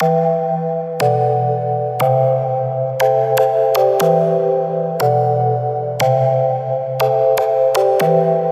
you